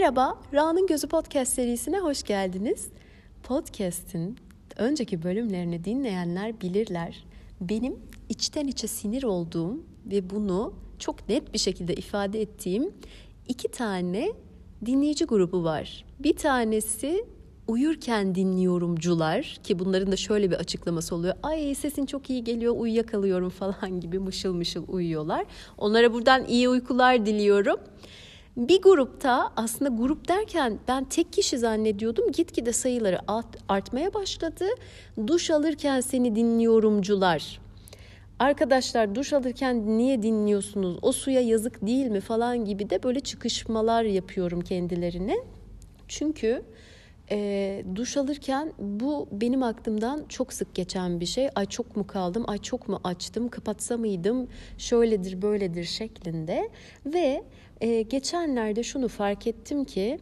Merhaba, Ra'nın Gözü Podcast serisine hoş geldiniz. Podcast'in önceki bölümlerini dinleyenler bilirler. Benim içten içe sinir olduğum ve bunu çok net bir şekilde ifade ettiğim iki tane dinleyici grubu var. Bir tanesi uyurken dinliyorumcular ki bunların da şöyle bir açıklaması oluyor. Ay sesin çok iyi geliyor uyuyakalıyorum falan gibi mışıl mışıl uyuyorlar. Onlara buradan iyi uykular diliyorum. Bir grupta aslında grup derken ben tek kişi zannediyordum. Gitgide sayıları artmaya başladı. Duş alırken seni dinliyorumcular. Arkadaşlar duş alırken niye dinliyorsunuz? O suya yazık değil mi falan gibi de böyle çıkışmalar yapıyorum kendilerine. Çünkü e, duş alırken bu benim aklımdan çok sık geçen bir şey. Ay çok mu kaldım, ay çok mu açtım, kapatsa mıydım, şöyledir böyledir şeklinde. Ve e, geçenlerde şunu fark ettim ki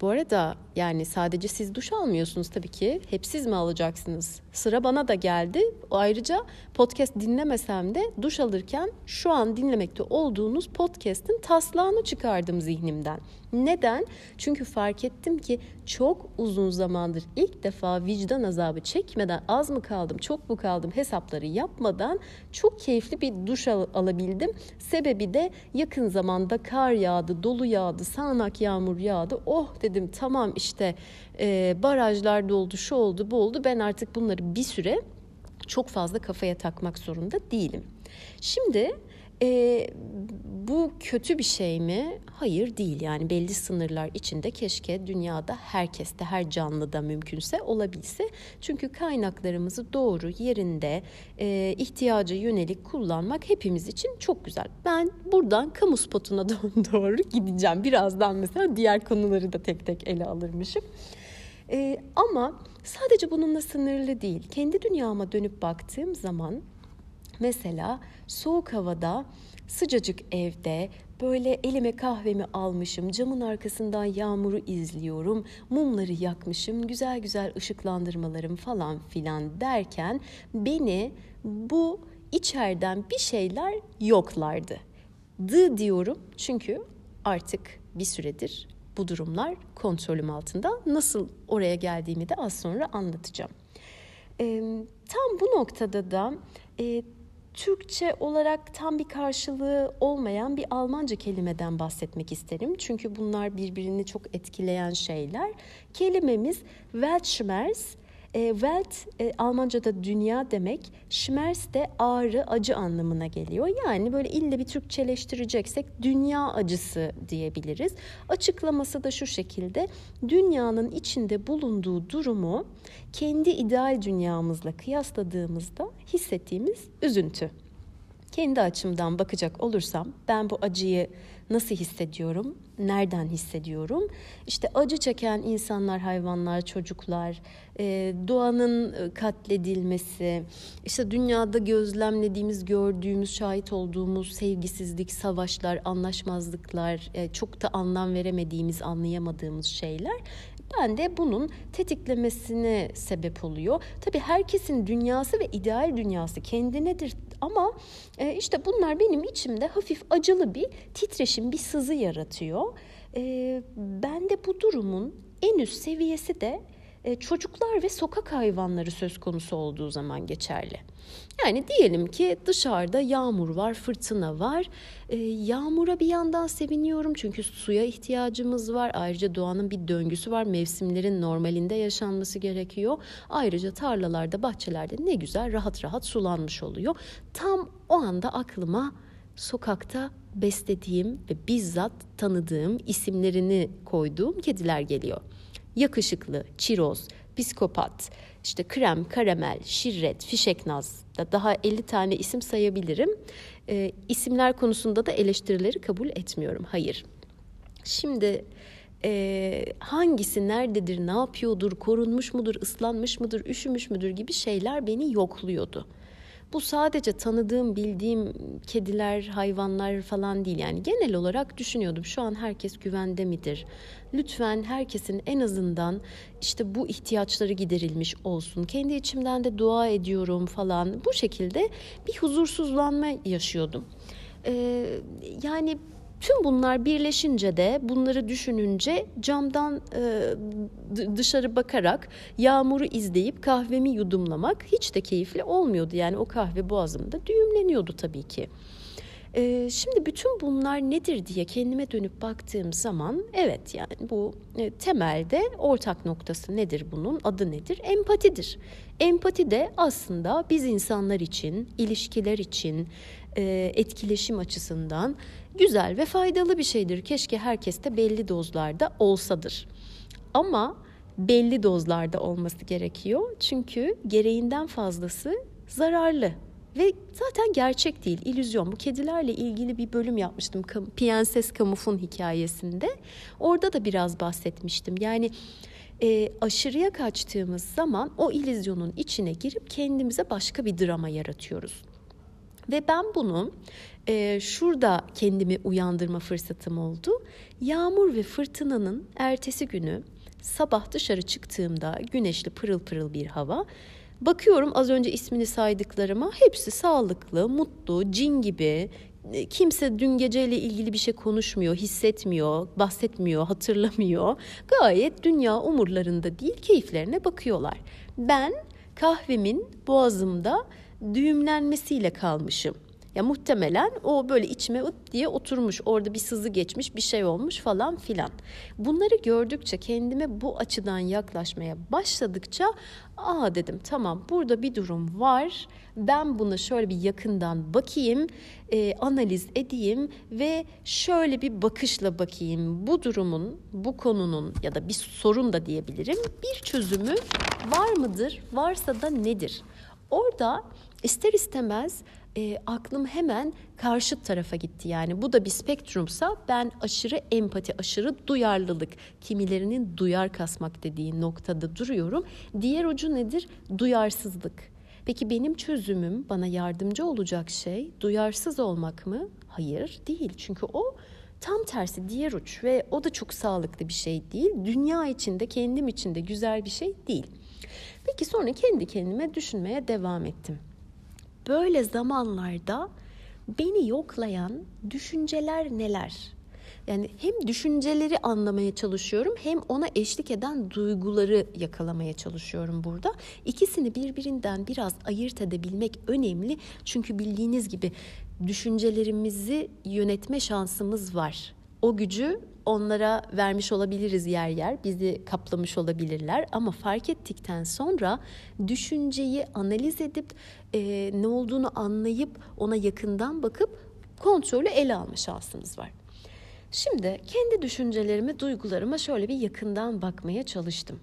bu arada yani sadece siz duş almıyorsunuz tabii ki. Hep siz mi alacaksınız? Sıra bana da geldi. Ayrıca podcast dinlemesem de duş alırken şu an dinlemekte olduğunuz podcast'in taslağını çıkardım zihnimden. Neden? Çünkü fark ettim ki çok uzun zamandır ilk defa vicdan azabı çekmeden az mı kaldım, çok mu kaldım hesapları yapmadan çok keyifli bir duş al- alabildim. Sebebi de yakın zamanda kar yağdı, dolu yağdı, sağanak yağmur yağdı. Oh dedim tamam işte e, barajlar doldu, şu oldu, bu oldu. Ben artık bunları bir süre çok fazla kafaya takmak zorunda değilim. Şimdi e, bu kötü bir şey mi? Hayır değil. Yani belli sınırlar içinde keşke dünyada herkeste, her canlıda mümkünse olabilse. Çünkü kaynaklarımızı doğru yerinde e, ihtiyaca yönelik kullanmak hepimiz için çok güzel. Ben buradan kamu spotuna doğru gideceğim. Birazdan mesela diğer konuları da tek tek ele alırmışım. E, ama sadece bununla sınırlı değil. Kendi dünyama dönüp baktığım zaman Mesela soğuk havada, sıcacık evde böyle elime kahvemi almışım, camın arkasından yağmuru izliyorum, mumları yakmışım, güzel güzel ışıklandırmalarım falan filan derken beni bu içeriden bir şeyler yoklardı. Dı diyorum çünkü artık bir süredir bu durumlar kontrolüm altında. Nasıl oraya geldiğimi de az sonra anlatacağım. E, tam bu noktada da e, Türkçe olarak tam bir karşılığı olmayan bir Almanca kelimeden bahsetmek isterim. Çünkü bunlar birbirini çok etkileyen şeyler. Kelimemiz Weltschmerz. E, Welt e, Almanca'da dünya demek, Schmerz de ağrı, acı anlamına geliyor. Yani böyle ille bir Türkçeleştireceksek dünya acısı diyebiliriz. Açıklaması da şu şekilde, dünyanın içinde bulunduğu durumu kendi ideal dünyamızla kıyasladığımızda hissettiğimiz üzüntü. Kendi açımdan bakacak olursam ben bu acıyı nasıl hissediyorum? Nereden hissediyorum? İşte acı çeken insanlar, hayvanlar, çocuklar, e, doğanın e, katledilmesi, işte dünyada gözlemlediğimiz, gördüğümüz, şahit olduğumuz sevgisizlik, savaşlar, anlaşmazlıklar, e, çok da anlam veremediğimiz, anlayamadığımız şeyler ben de bunun tetiklemesine sebep oluyor. Tabii herkesin dünyası ve ideal dünyası kendinedir ama e, işte bunlar benim içimde hafif acılı bir titreşim, bir sızı yaratıyor. E, ben de bu durumun en üst seviyesi de çocuklar ve sokak hayvanları söz konusu olduğu zaman geçerli. Yani diyelim ki dışarıda yağmur var, fırtına var. E, yağmura bir yandan seviniyorum çünkü suya ihtiyacımız var. Ayrıca doğanın bir döngüsü var. Mevsimlerin normalinde yaşanması gerekiyor. Ayrıca tarlalarda, bahçelerde ne güzel rahat rahat sulanmış oluyor. Tam o anda aklıma sokakta beslediğim ve bizzat tanıdığım isimlerini koyduğum kediler geliyor yakışıklı, çiroz, psikopat, işte krem, karamel, şirret, fişeknaz da daha 50 tane isim sayabilirim. E, isimler konusunda da eleştirileri kabul etmiyorum. Hayır. Şimdi e, hangisi nerededir, ne yapıyordur, korunmuş mudur, ıslanmış mıdır, üşümüş müdür gibi şeyler beni yokluyordu. Bu sadece tanıdığım, bildiğim kediler, hayvanlar falan değil. Yani genel olarak düşünüyordum şu an herkes güvende midir? Lütfen herkesin en azından işte bu ihtiyaçları giderilmiş olsun. Kendi içimden de dua ediyorum falan. Bu şekilde bir huzursuzlanma yaşıyordum. Ee, yani Tüm bunlar birleşince de bunları düşününce camdan e, dışarı bakarak yağmuru izleyip kahvemi yudumlamak hiç de keyifli olmuyordu. Yani o kahve boğazımda düğümleniyordu tabii ki. E, şimdi bütün bunlar nedir diye kendime dönüp baktığım zaman evet yani bu e, temelde ortak noktası nedir bunun adı nedir? Empatidir. Empati de aslında biz insanlar için, ilişkiler için, e, etkileşim açısından güzel ve faydalı bir şeydir. Keşke herkes de belli dozlarda olsadır. Ama belli dozlarda olması gerekiyor. Çünkü gereğinden fazlası zararlı. Ve zaten gerçek değil, illüzyon. Bu kedilerle ilgili bir bölüm yapmıştım. Pienses Kamuf'un hikayesinde. Orada da biraz bahsetmiştim. Yani e, aşırıya kaçtığımız zaman o illüzyonun içine girip kendimize başka bir drama yaratıyoruz. Ve ben bunu e, şurada kendimi uyandırma fırsatım oldu. Yağmur ve fırtınanın ertesi günü sabah dışarı çıktığımda güneşli pırıl pırıl bir hava. Bakıyorum az önce ismini saydıklarıma hepsi sağlıklı, mutlu, cin gibi. E, kimse dün geceyle ilgili bir şey konuşmuyor, hissetmiyor, bahsetmiyor, hatırlamıyor. Gayet dünya umurlarında değil, keyiflerine bakıyorlar. Ben kahvemin boğazımda düğümlenmesiyle kalmışım. Ya muhtemelen o böyle içime ıt diye oturmuş. Orada bir sızı geçmiş, bir şey olmuş falan filan. Bunları gördükçe kendime bu açıdan yaklaşmaya başladıkça aa dedim tamam burada bir durum var. Ben buna şöyle bir yakından bakayım, e, analiz edeyim ve şöyle bir bakışla bakayım. Bu durumun, bu konunun ya da bir sorun da diyebilirim. Bir çözümü var mıdır? Varsa da nedir? Orada ister istemez e, aklım hemen karşı tarafa gitti. Yani bu da bir spektrumsa ben aşırı empati, aşırı duyarlılık, kimilerinin duyar kasmak dediği noktada duruyorum. Diğer ucu nedir? Duyarsızlık. Peki benim çözümüm bana yardımcı olacak şey duyarsız olmak mı? Hayır değil. Çünkü o tam tersi diğer uç ve o da çok sağlıklı bir şey değil. Dünya içinde kendim için de güzel bir şey değil. Peki sonra kendi kendime düşünmeye devam ettim. Böyle zamanlarda beni yoklayan düşünceler neler? Yani hem düşünceleri anlamaya çalışıyorum hem ona eşlik eden duyguları yakalamaya çalışıyorum burada. İkisini birbirinden biraz ayırt edebilmek önemli. Çünkü bildiğiniz gibi düşüncelerimizi yönetme şansımız var. O gücü onlara vermiş olabiliriz yer yer, bizi kaplamış olabilirler ama fark ettikten sonra düşünceyi analiz edip e, ne olduğunu anlayıp ona yakından bakıp kontrolü ele alma şansımız var. Şimdi kendi düşüncelerime, duygularıma şöyle bir yakından bakmaya çalıştım.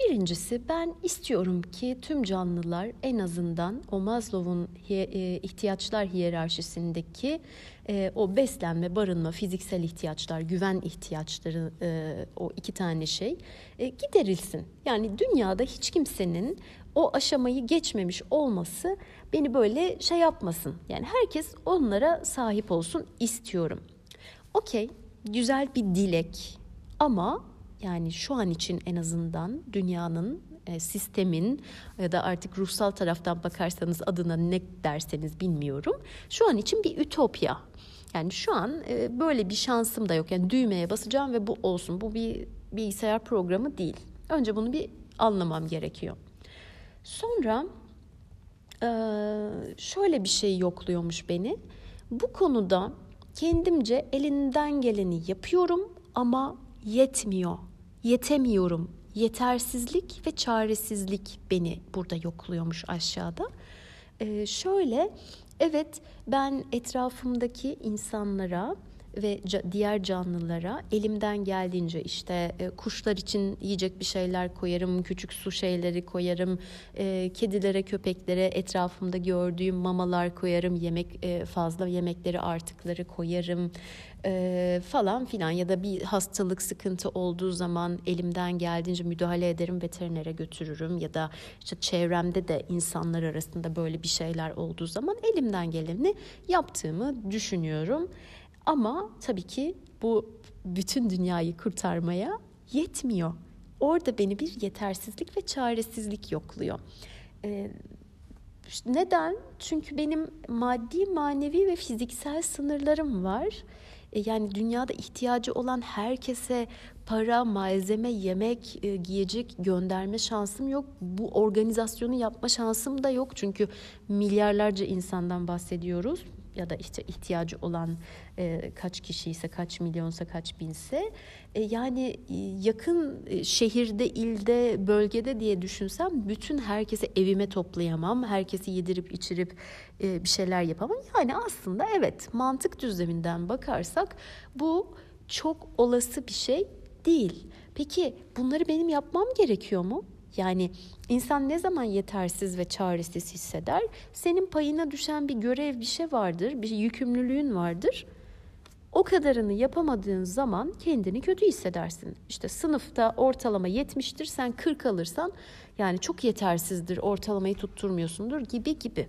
Birincisi ben istiyorum ki tüm canlılar en azından o Maslow'un e, ihtiyaçlar hiyerarşisindeki e, o beslenme, barınma, fiziksel ihtiyaçlar, güven ihtiyaçları e, o iki tane şey giderilsin. Yani dünyada hiç kimsenin o aşamayı geçmemiş olması beni böyle şey yapmasın. Yani herkes onlara sahip olsun istiyorum. Okey, güzel bir dilek ama yani şu an için en azından dünyanın, e, sistemin ya da artık ruhsal taraftan bakarsanız adına ne derseniz bilmiyorum. Şu an için bir ütopya. Yani şu an e, böyle bir şansım da yok. Yani düğmeye basacağım ve bu olsun. Bu bir bilgisayar programı değil. Önce bunu bir anlamam gerekiyor. Sonra e, şöyle bir şey yokluyormuş beni. Bu konuda kendimce elinden geleni yapıyorum ama yetmiyor yetemiyorum, yetersizlik ve çaresizlik beni burada yokluyormuş aşağıda. Ee, şöyle, evet ben etrafımdaki insanlara ve diğer canlılara elimden geldiğince işte e, kuşlar için yiyecek bir şeyler koyarım, küçük su şeyleri koyarım, e, kedilere, köpeklere etrafımda gördüğüm mamalar koyarım, yemek e, fazla yemekleri artıkları koyarım falan filan ya da bir hastalık sıkıntı olduğu zaman elimden geldiğince müdahale ederim veterinere götürürüm ya da işte çevremde de insanlar arasında böyle bir şeyler olduğu zaman elimden geleni yaptığımı düşünüyorum. Ama tabii ki bu bütün dünyayı kurtarmaya yetmiyor. Orada beni bir yetersizlik ve çaresizlik yokluyor. Ee, Neden? Çünkü benim maddi, manevi ve fiziksel sınırlarım var. E, yani dünyada ihtiyacı olan herkese para, malzeme, yemek, e, giyecek gönderme şansım yok. Bu organizasyonu yapma şansım da yok. Çünkü milyarlarca insandan bahsediyoruz ya da işte ihtiyacı olan e, kaç kişiyse, kaç milyonsa, kaç binse e, yani e, yakın e, şehirde, ilde, bölgede diye düşünsem bütün herkese evime toplayamam, herkesi yedirip içirip e, bir şeyler yapamam. Yani aslında evet mantık düzleminden bakarsak bu çok olası bir şey değil. Peki bunları benim yapmam gerekiyor mu? Yani insan ne zaman yetersiz ve çaresiz hisseder? Senin payına düşen bir görev, bir şey vardır, bir yükümlülüğün vardır. O kadarını yapamadığın zaman kendini kötü hissedersin. İşte sınıfta ortalama 70'tir, sen 40 alırsan yani çok yetersizdir, ortalamayı tutturmuyorsundur gibi gibi.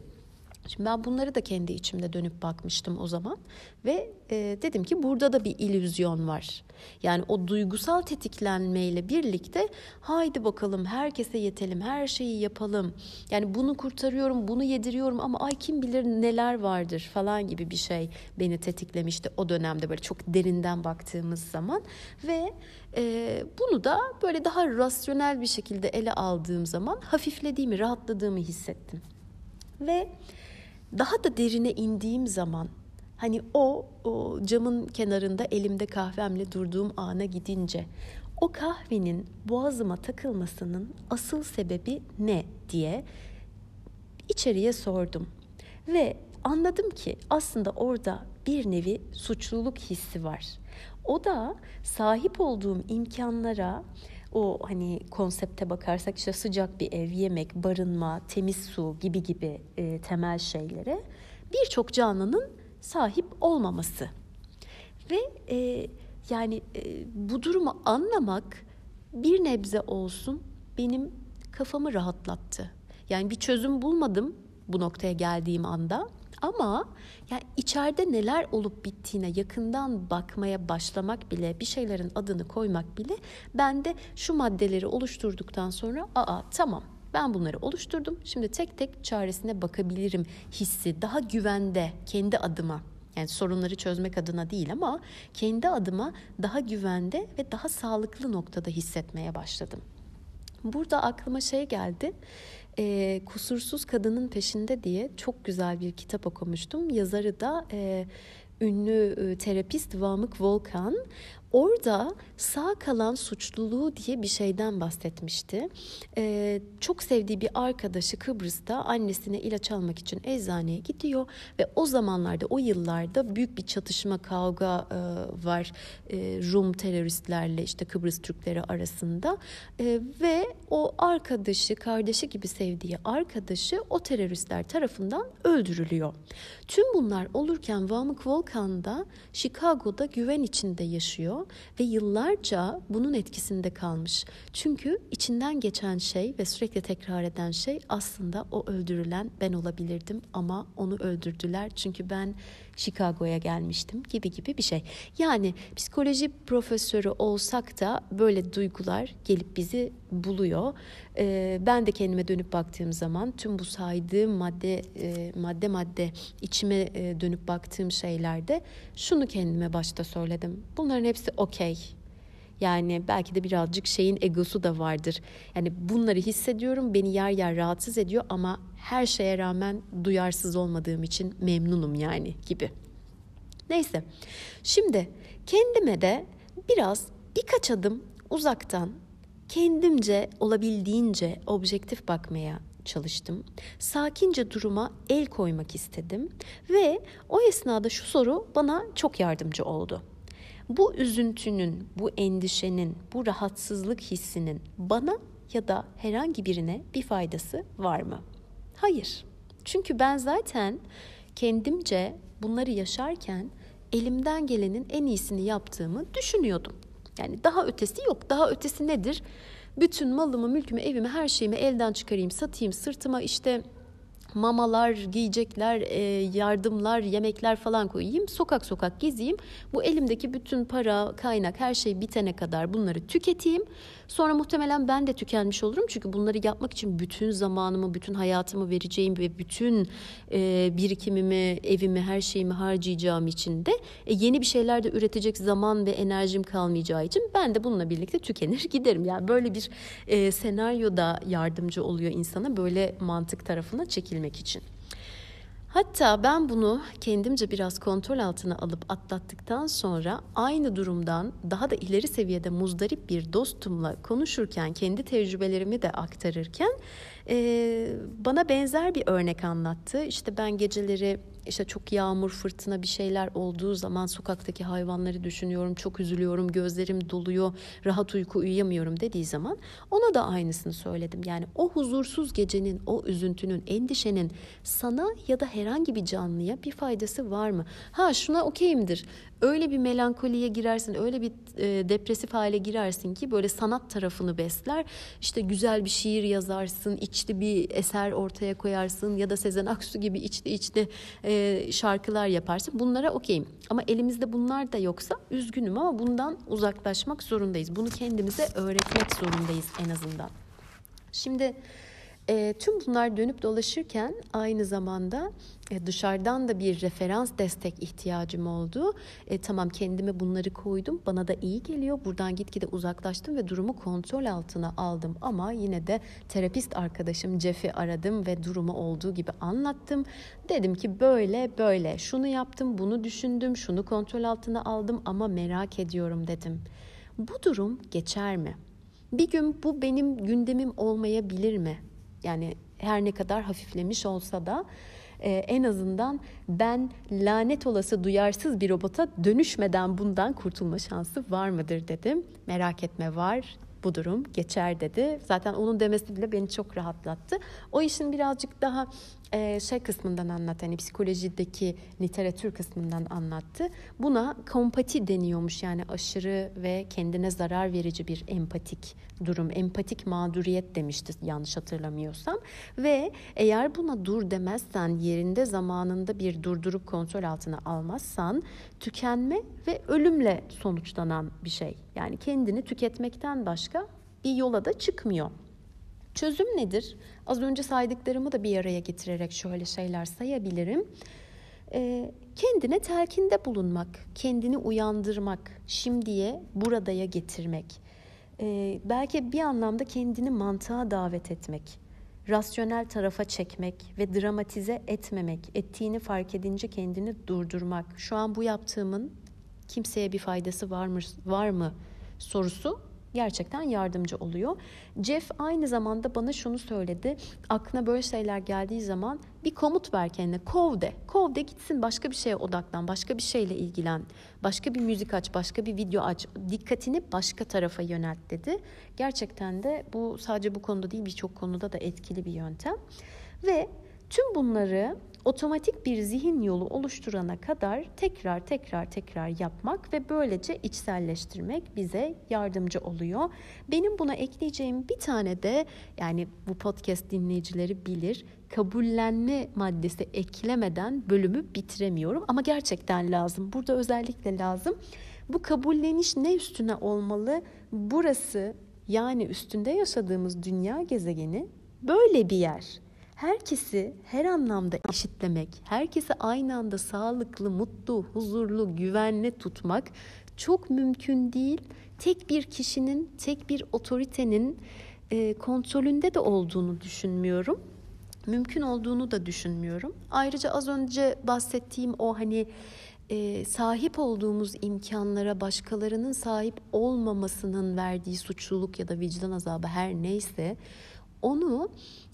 Şimdi ben bunları da kendi içimde dönüp bakmıştım o zaman ve e, dedim ki burada da bir illüzyon var. Yani o duygusal tetiklenmeyle birlikte haydi bakalım herkese yetelim, her şeyi yapalım. Yani bunu kurtarıyorum, bunu yediriyorum ama ay kim bilir neler vardır falan gibi bir şey beni tetiklemişti o dönemde böyle çok derinden baktığımız zaman ve e, bunu da böyle daha rasyonel bir şekilde ele aldığım zaman hafiflediğimi, rahatladığımı hissettim. Ve daha da derine indiğim zaman hani o, o camın kenarında elimde kahvemle durduğum ana gidince o kahvenin boğazıma takılmasının asıl sebebi ne diye içeriye sordum. Ve anladım ki aslında orada bir nevi suçluluk hissi var. O da sahip olduğum imkanlara o hani konsepte bakarsak işte sıcak bir ev, yemek, barınma, temiz su gibi gibi e, temel şeylere birçok canlının sahip olmaması. Ve e, yani e, bu durumu anlamak bir nebze olsun benim kafamı rahatlattı. Yani bir çözüm bulmadım bu noktaya geldiğim anda ama yani içeride neler olup bittiğine yakından bakmaya başlamak bile, bir şeylerin adını koymak bile bende şu maddeleri oluşturduktan sonra aa tamam ben bunları oluşturdum. Şimdi tek tek çaresine bakabilirim hissi daha güvende kendi adıma. Yani sorunları çözmek adına değil ama kendi adıma daha güvende ve daha sağlıklı noktada hissetmeye başladım. Burada aklıma şey geldi e, Kusursuz Kadının Peşinde diye çok güzel bir kitap okumuştum. Yazarı da e, ünlü e, terapist Vamık Volkan. Orada sağ kalan suçluluğu diye bir şeyden bahsetmişti. Ee, çok sevdiği bir arkadaşı Kıbrıs'ta annesine ilaç almak için eczaneye gidiyor ve o zamanlarda o yıllarda büyük bir çatışma kavga e, var e, Rum teröristlerle işte Kıbrıs Türkleri arasında e, ve o arkadaşı kardeşi gibi sevdiği arkadaşı o teröristler tarafından öldürülüyor. Tüm bunlar olurken Vamık Volkan da Chicago'da güven içinde yaşıyor ve yıllarca bunun etkisinde kalmış. Çünkü içinden geçen şey ve sürekli tekrar eden şey aslında o öldürülen ben olabilirdim ama onu öldürdüler çünkü ben Chicago'ya gelmiştim gibi gibi bir şey. Yani psikoloji profesörü olsak da böyle duygular gelip bizi buluyor. Ee, ben de kendime dönüp baktığım zaman tüm bu saydığım madde e, madde madde içime e, dönüp baktığım şeylerde şunu kendime başta söyledim. Bunların hepsi okey. Yani belki de birazcık şeyin egosu da vardır. Yani bunları hissediyorum, beni yer yer rahatsız ediyor ama her şeye rağmen duyarsız olmadığım için memnunum yani gibi. Neyse. Şimdi kendime de biraz birkaç adım uzaktan kendimce olabildiğince objektif bakmaya çalıştım. Sakince duruma el koymak istedim ve o esnada şu soru bana çok yardımcı oldu. Bu üzüntünün, bu endişenin, bu rahatsızlık hissinin bana ya da herhangi birine bir faydası var mı? Hayır. Çünkü ben zaten kendimce bunları yaşarken elimden gelenin en iyisini yaptığımı düşünüyordum. Yani daha ötesi yok. Daha ötesi nedir? Bütün malımı, mülkümü, evimi, her şeyimi elden çıkarayım, satayım, sırtıma işte mamalar, giyecekler, e, yardımlar, yemekler falan koyayım. Sokak sokak gezeyim. Bu elimdeki bütün para, kaynak, her şey bitene kadar bunları tüketeyim. Sonra muhtemelen ben de tükenmiş olurum. Çünkü bunları yapmak için bütün zamanımı, bütün hayatımı vereceğim ve bütün e, birikimimi, evimi, her şeyimi harcayacağım için de e, yeni bir şeyler de üretecek zaman ve enerjim kalmayacağı için ben de bununla birlikte tükenir giderim. Yani böyle bir e, senaryoda yardımcı oluyor insana böyle mantık tarafına çekilmek için. Hatta ben bunu kendimce biraz kontrol altına alıp atlattıktan sonra aynı durumdan daha da ileri seviyede muzdarip bir dostumla konuşurken, kendi tecrübelerimi de aktarırken e, bana benzer bir örnek anlattı. İşte ben geceleri işte çok yağmur, fırtına bir şeyler olduğu zaman sokaktaki hayvanları düşünüyorum, çok üzülüyorum, gözlerim doluyor, rahat uyku uyuyamıyorum dediği zaman ona da aynısını söyledim. Yani o huzursuz gecenin, o üzüntünün, endişenin sana ya da herhangi bir canlıya bir faydası var mı? Ha şuna okeyimdir öyle bir melankoliye girersin, öyle bir e, depresif hale girersin ki böyle sanat tarafını besler. İşte güzel bir şiir yazarsın, içli bir eser ortaya koyarsın ya da Sezen Aksu gibi içli içli e, şarkılar yaparsın. Bunlara okeyim. Ama elimizde bunlar da yoksa üzgünüm ama bundan uzaklaşmak zorundayız. Bunu kendimize öğretmek zorundayız en azından. Şimdi e, tüm bunlar dönüp dolaşırken aynı zamanda e, dışarıdan da bir referans destek ihtiyacım oldu. E, tamam kendime bunları koydum. Bana da iyi geliyor. Buradan gitgide uzaklaştım ve durumu kontrol altına aldım. Ama yine de terapist arkadaşım Jeff'i aradım ve durumu olduğu gibi anlattım. Dedim ki böyle böyle şunu yaptım, bunu düşündüm, şunu kontrol altına aldım ama merak ediyorum dedim. Bu durum geçer mi? Bir gün bu benim gündemim olmayabilir mi? Yani her ne kadar hafiflemiş olsa da e, en azından ben lanet olası duyarsız bir robota dönüşmeden bundan kurtulma şansı var mıdır dedim. Merak etme var bu durum geçer dedi. Zaten onun demesi bile beni çok rahatlattı. O işin birazcık daha e, şey kısmından anlattı. Hani psikolojideki literatür kısmından anlattı. Buna kompati deniyormuş yani aşırı ve kendine zarar verici bir empatik durum. Empatik mağduriyet demişti yanlış hatırlamıyorsam. Ve eğer buna dur demezsen yerinde zamanında bir durdurup kontrol altına almazsan tükenme ve ölümle sonuçlanan bir şey. Yani kendini tüketmekten başka bir yola da çıkmıyor. Çözüm nedir? Az önce saydıklarımı da bir araya getirerek şöyle şeyler sayabilirim. Ee, kendine telkinde bulunmak, kendini uyandırmak, şimdiye, buradaya getirmek. Ee, belki bir anlamda kendini mantığa davet etmek, rasyonel tarafa çekmek ve dramatize etmemek, ettiğini fark edince kendini durdurmak. Şu an bu yaptığımın kimseye bir faydası var mı, var mı sorusu gerçekten yardımcı oluyor. Jeff aynı zamanda bana şunu söyledi. Aklına böyle şeyler geldiği zaman bir komut ver kendine. Kov de. Kov de gitsin başka bir şeye odaklan. Başka bir şeyle ilgilen. Başka bir müzik aç. Başka bir video aç. Dikkatini başka tarafa yönelt dedi. Gerçekten de bu sadece bu konuda değil birçok konuda da etkili bir yöntem. Ve tüm bunları otomatik bir zihin yolu oluşturana kadar tekrar tekrar tekrar yapmak ve böylece içselleştirmek bize yardımcı oluyor. Benim buna ekleyeceğim bir tane de yani bu podcast dinleyicileri bilir kabullenme maddesi eklemeden bölümü bitiremiyorum ama gerçekten lazım. Burada özellikle lazım. Bu kabulleniş ne üstüne olmalı? Burası yani üstünde yaşadığımız dünya gezegeni böyle bir yer herkesi her anlamda eşitlemek, herkesi aynı anda sağlıklı, mutlu, huzurlu, güvenli tutmak çok mümkün değil. Tek bir kişinin, tek bir otoritenin e, kontrolünde de olduğunu düşünmüyorum. Mümkün olduğunu da düşünmüyorum. Ayrıca az önce bahsettiğim o hani e, sahip olduğumuz imkanlara başkalarının sahip olmamasının verdiği suçluluk ya da vicdan azabı her neyse onu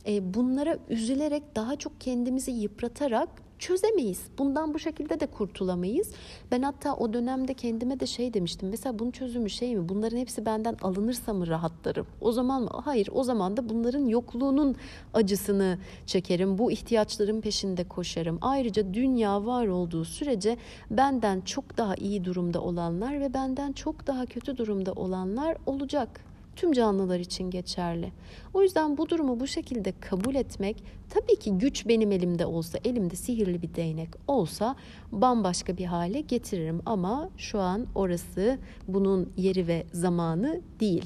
e, bunlara üzülerek daha çok kendimizi yıpratarak çözemeyiz. Bundan bu şekilde de kurtulamayız. Ben hatta o dönemde kendime de şey demiştim. Mesela bunun çözümü şey mi? Bunların hepsi benden alınırsa mı rahatlarım? O zaman mı? Hayır. O zaman da bunların yokluğunun acısını çekerim. Bu ihtiyaçların peşinde koşarım. Ayrıca dünya var olduğu sürece benden çok daha iyi durumda olanlar ve benden çok daha kötü durumda olanlar olacak. Tüm canlılar için geçerli. O yüzden bu durumu bu şekilde kabul etmek tabii ki güç benim elimde olsa, elimde sihirli bir değnek olsa bambaşka bir hale getiririm ama şu an orası bunun yeri ve zamanı değil.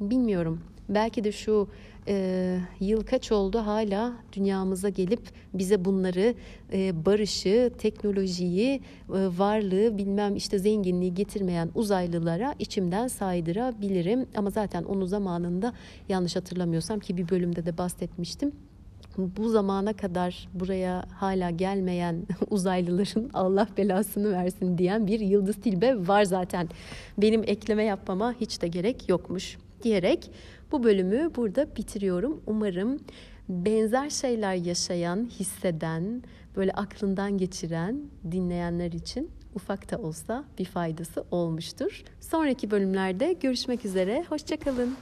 Bilmiyorum. Belki de şu e, yıl kaç oldu hala dünyamıza gelip bize bunları e, barışı, teknolojiyi, e, varlığı bilmem işte zenginliği getirmeyen uzaylılara içimden saydırabilirim. Ama zaten onu zamanında yanlış hatırlamıyorsam ki bir bölümde de bahsetmiştim bu zamana kadar buraya hala gelmeyen uzaylıların Allah belasını versin diyen bir Yıldız Tilbe var zaten. Benim ekleme yapmama hiç de gerek yokmuş diyerek bu bölümü burada bitiriyorum. Umarım benzer şeyler yaşayan, hisseden, böyle aklından geçiren dinleyenler için ufak da olsa bir faydası olmuştur. Sonraki bölümlerde görüşmek üzere. Hoşçakalın.